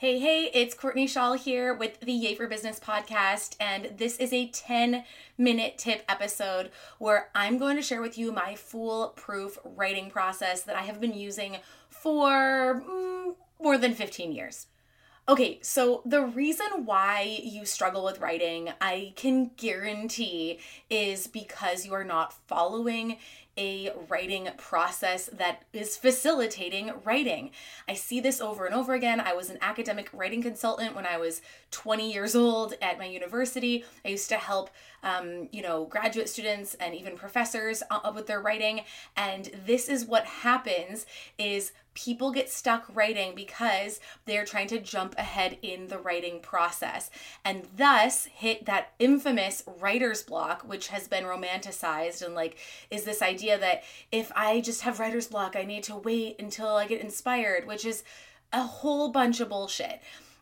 Hey, hey, it's Courtney Chaal here with the Yay for Business podcast, and this is a 10 minute tip episode where I'm going to share with you my foolproof writing process that I have been using for mm, more than 15 years. Okay, so the reason why you struggle with writing, I can guarantee, is because you are not following a writing process that is facilitating writing. I see this over and over again. I was an academic writing consultant when I was 20 years old at my university. I used to help, um, you know, graduate students and even professors uh, with their writing. And this is what happens: is people get stuck writing because they're trying to jump ahead in the writing process and thus hit that infamous writer's block which has been romanticized and like is this idea that if i just have writer's block i need to wait until i get inspired which is a whole bunch of bullshit.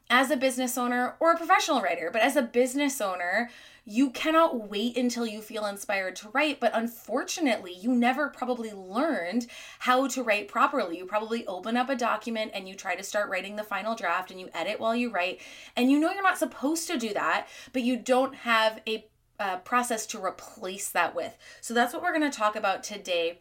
As a business owner or a professional writer but as a business owner you cannot wait until you feel inspired to write, but unfortunately, you never probably learned how to write properly. You probably open up a document and you try to start writing the final draft and you edit while you write, and you know you're not supposed to do that, but you don't have a uh, process to replace that with. So that's what we're going to talk about today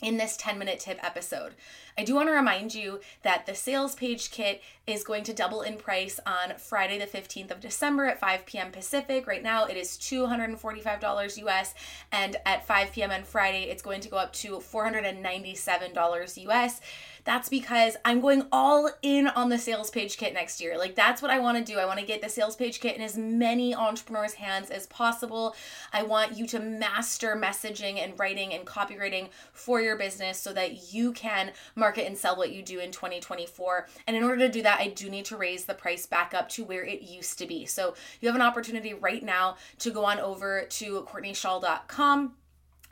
in this 10 minute tip episode. I do want to remind you that the sales page kit is going to double in price on Friday, the 15th of December at 5 p.m. Pacific. Right now, it is $245 US, and at 5 p.m. on Friday, it's going to go up to $497 US. That's because I'm going all in on the sales page kit next year. Like, that's what I want to do. I want to get the sales page kit in as many entrepreneurs' hands as possible. I want you to master messaging and writing and copywriting for your business so that you can market and sell what you do in 2024. And in order to do that, I do need to raise the price back up to where it used to be. So, you have an opportunity right now to go on over to CourtneyChaal.com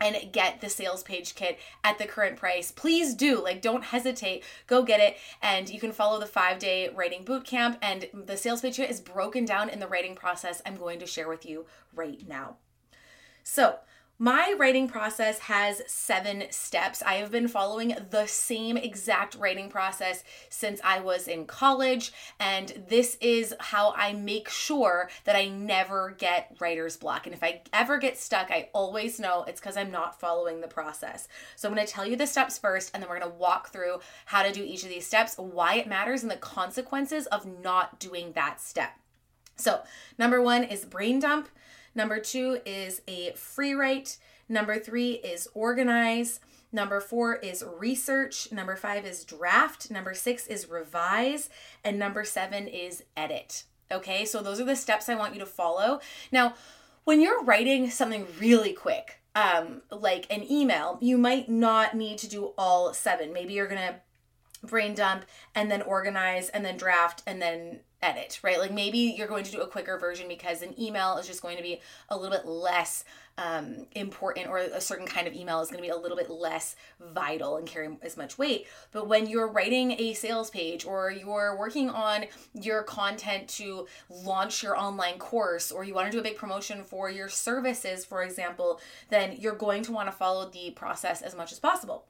and get the sales page kit at the current price. Please do. Like, don't hesitate. Go get it. And you can follow the five day writing boot camp. And the sales page kit is broken down in the writing process I'm going to share with you right now. So, my writing process has seven steps. I have been following the same exact writing process since I was in college, and this is how I make sure that I never get writer's block. And if I ever get stuck, I always know it's because I'm not following the process. So I'm gonna tell you the steps first, and then we're gonna walk through how to do each of these steps, why it matters, and the consequences of not doing that step. So, number one is brain dump. Number two is a free write. Number three is organize. Number four is research. Number five is draft. Number six is revise. And number seven is edit. Okay, so those are the steps I want you to follow. Now, when you're writing something really quick, um, like an email, you might not need to do all seven. Maybe you're gonna brain dump and then organize and then draft and then edit, right? Like maybe you're going to do a quicker version because an email is just going to be a little bit less um, important, or a certain kind of email is going to be a little bit less vital and carry as much weight. But when you're writing a sales page or you're working on your content to launch your online course, or you want to do a big promotion for your services, for example, then you're going to want to follow the process as much as possible.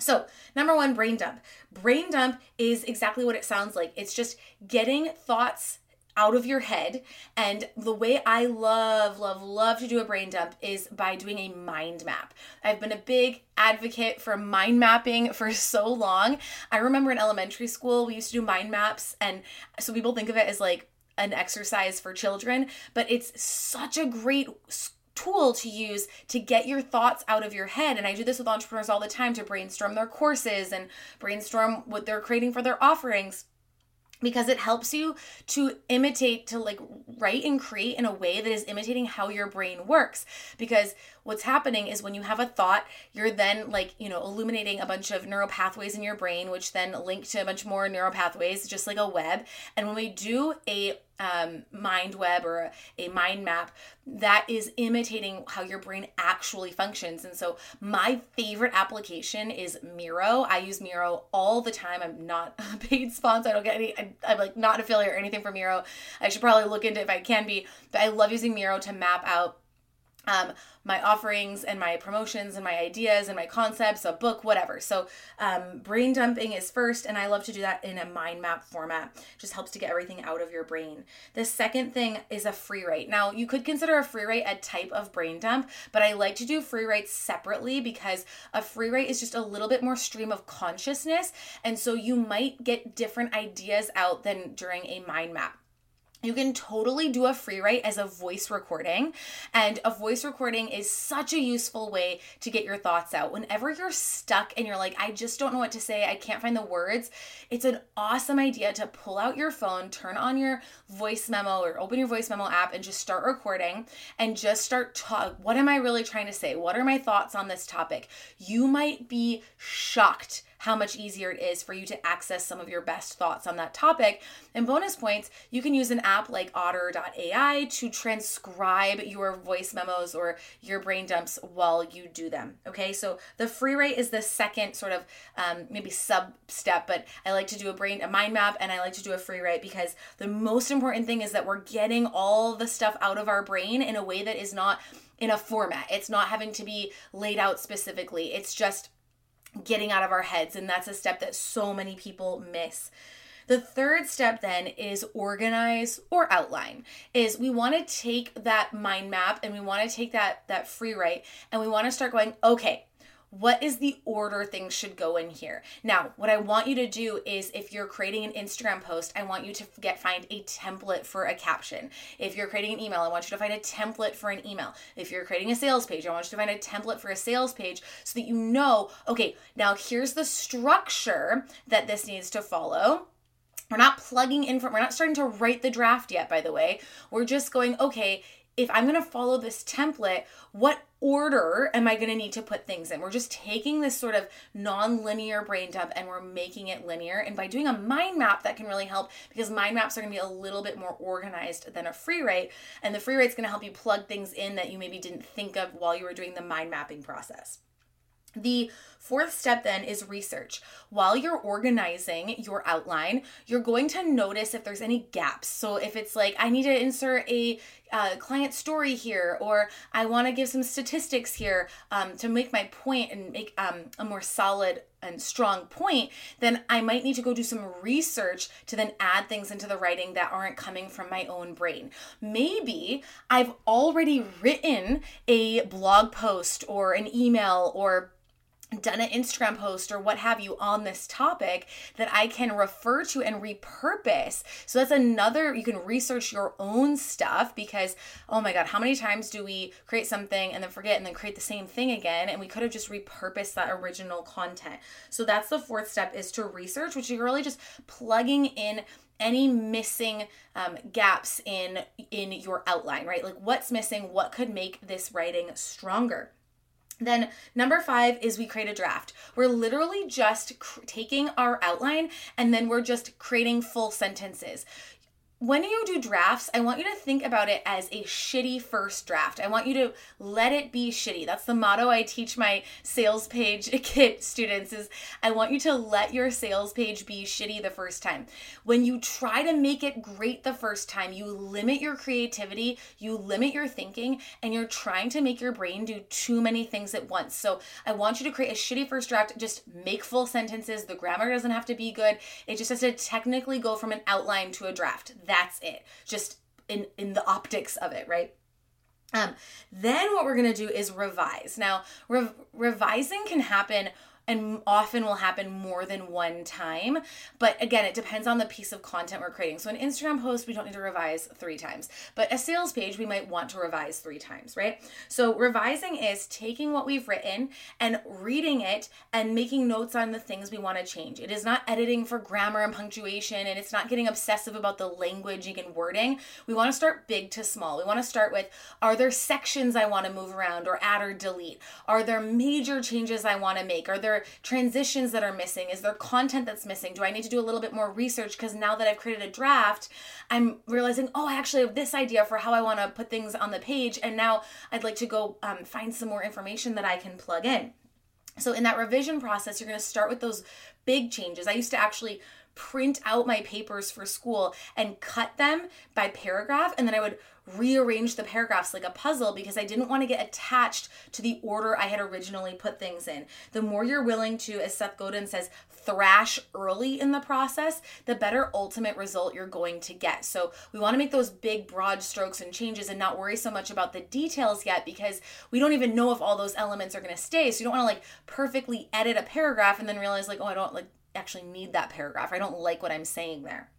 So, number one, brain dump. Brain dump is exactly what it sounds like. It's just getting thoughts out of your head. And the way I love, love, love to do a brain dump is by doing a mind map. I've been a big advocate for mind mapping for so long. I remember in elementary school, we used to do mind maps. And so people think of it as like an exercise for children, but it's such a great tool to use to get your thoughts out of your head. And I do this with entrepreneurs all the time to brainstorm their courses and brainstorm what they're creating for their offerings because it helps you to imitate to like write and create in a way that is imitating how your brain works because what's happening is when you have a thought you're then like you know illuminating a bunch of neural pathways in your brain which then link to a bunch more neural pathways just like a web and when we do a um, mind web or a, mind map that is imitating how your brain actually functions. And so, my favorite application is Miro. I use Miro all the time. I'm not a paid sponsor. I don't get any, I, I'm like not affiliate or anything for Miro. I should probably look into it if I can be, but I love using Miro to map out um, my offerings and my promotions and my ideas and my concepts, a book, whatever. So, um, brain dumping is first, and I love to do that in a mind map format. Just helps to get everything out of your brain. The second thing is a free write. Now, you could consider a free write a type of brain dump, but I like to do free writes separately because a free write is just a little bit more stream of consciousness, and so you might get different ideas out than during a mind map you can totally do a free write as a voice recording. And a voice recording is such a useful way to get your thoughts out. Whenever you're stuck and you're like, I just don't know what to say, I can't find the words, it's an awesome idea to pull out your phone, turn on your voice memo or open your voice memo app and just start recording and just start talk. What am I really trying to say? What are my thoughts on this topic? You might be shocked how much easier it is for you to access some of your best thoughts on that topic. And bonus points, you can use an app like otter.ai to transcribe your voice memos or your brain dumps while you do them. Okay, so the free write is the second sort of um, maybe sub step, but I like to do a brain, a mind map, and I like to do a free write because the most important thing is that we're getting all the stuff out of our brain in a way that is not in a format. It's not having to be laid out specifically. It's just getting out of our heads. And that's a step that so many people miss. The third step then is organize or outline. Is we want to take that mind map and we want to take that that free write and we want to start going, okay, what is the order things should go in here? Now what i want you to do is if you're creating an instagram post i want you to get find a template for a caption. If you're creating an email i want you to find a template for an email. If you're creating a sales page i want you to find a template for a sales page so that you know okay now here's the structure that this needs to follow. We're not plugging in from, we're not starting to write the draft yet, by the way. We're just going, okay, if I'm going to follow this template, what order am I going to need to put things in? We're just taking this sort of non-linear brain dump and we're making it linear. And by doing a mind map, that can really help because mind maps are going to be a little bit more organized than a free write. And the free write is going to help you plug things in that you maybe didn't think of while you were doing the mind mapping process. The fourth step then is research. While you're organizing your outline, you're going to notice if there's any gaps. So if it's like, I need to insert a uh, client story here, or I want to give some statistics here um, to make my point and make um, a more solid and strong point, then I might need to go do some research to then add things into the writing that aren't coming from my own brain. Maybe I've already written a blog post or an email or done an Instagram post or what have you on this topic that I can refer to and repurpose. So that's another, you can research your own stuff because, oh my God, how many times do we create something and then forget and then create the same thing again? And we could have just repurposed that original content. So that's the fourth step is to research, which you're really just plugging in any missing um, gaps in in your outline right like what's missing what could make this writing stronger then, number five is we create a draft. We're literally just cr- taking our outline and then we're just creating full sentences when you do drafts, I want you to think about it as a shitty first draft. I want you to let it be shitty. That's the motto I teach my sales page kit students is I want you to let your sales page be shitty the first time. When you try to make it great the first time, you limit your creativity, you limit your thinking, and you're trying to make your brain do too many things at once. So I want you to create a shitty first draft, just make full sentences. The grammar doesn't have to be good. It just has to technically go from an outline to a draft that's it. Just in in the optics of it, right? Um, then what we're gonna do is revise. Now, re- revising can happen and often will happen more than one time. But again, it depends on the piece of content we're creating. So an Instagram post, we don't need to revise three times, but a sales page, we might want to revise three times, right? So revising is taking what we've written and reading it and making notes on the things we want to change. It is not editing for grammar and punctuation, and it's not getting obsessive about the language and wording. We want to start big to small. We want to start with are there sections I want to move around or add or delete? Are there major changes I want to make? Are there transitions that are missing? Is there content that's missing? Do I need to do a little bit more research? Because now that I've created a draft, I'm realizing, oh, I actually have this idea for how I want to put things on the page. And now I'd like to go um, find some more information that I can plug in. So, in that revision process, you're going to start with those big changes. I used to actually print out my papers for school and cut them by paragraph and then I would rearrange the paragraphs like a puzzle because I didn't want to get attached to the order I had originally put things in. The more you're willing to, as Seth Godin says, thrash early in the process, the better ultimate result you're going to get. So we want to make those big, broad strokes and changes and not worry so much about the details yet because we don't even know if all those elements are going to stay. So you don't want to like perfectly edit a paragraph and then realize like, oh, I don't like actually need that paragraph. I don't like what I'm saying there.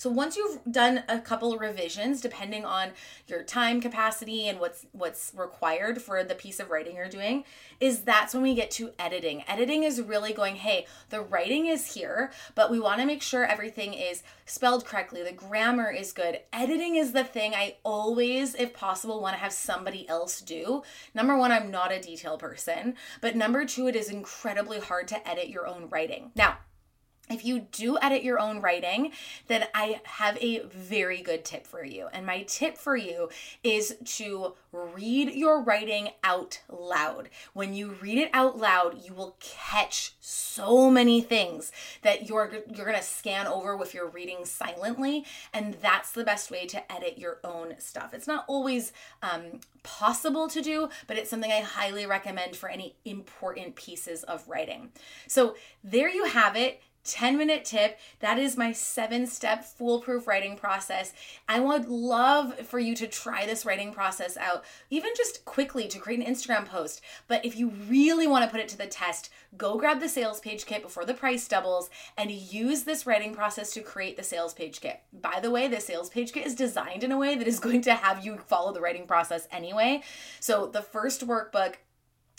So once you've done a couple revisions, depending on your time capacity and what's what's required for the piece of writing you're doing, is that's when we get to editing. Editing is really going, hey, the writing is here, but we want to make sure everything is spelled correctly, the grammar is good. Editing is the thing I always, if possible, want to have somebody else do. Number one, I'm not a detail person, but number two, it is incredibly hard to edit your own writing. Now, if you do edit your own writing, then I have a very good tip for you. And my tip for you is to read your writing out loud. When you read it out loud, you will catch so many things that you're you're going to scan over with your reading silently, and that's the best way to edit your own stuff. It's not always um, possible to do, but it's something I highly recommend for any important pieces of writing. So there you have it 10 minute tip. That is my seven step foolproof writing process. I would love for you to try this writing process out, even just quickly to create an Instagram post. But if you really want to put it to the test, go grab the sales page kit before the price doubles and use this writing process to create the sales page kit. By the way, the sales page kit is designed in a way that is going to have you follow the writing process anyway. So the first workbook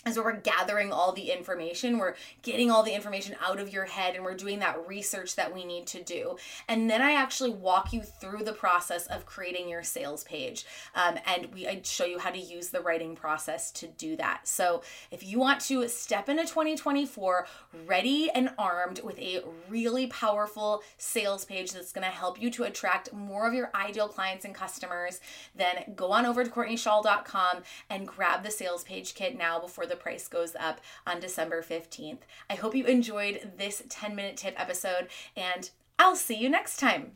as we're gathering all the information, we're getting all the information out of your head and we're doing that research that we need to do. And then I actually walk you through the process of creating your sales page. Um, and we I show you how to use the writing process to do that. So if you want to step into 2024 ready and armed with a really powerful sales page that's going to help you to attract more of your ideal clients and customers, then go on over to CourtneyChaal.com and grab the sales page kit now before the the price goes up on December 15th. I hope you enjoyed this 10 minute tip episode, and I'll see you next time.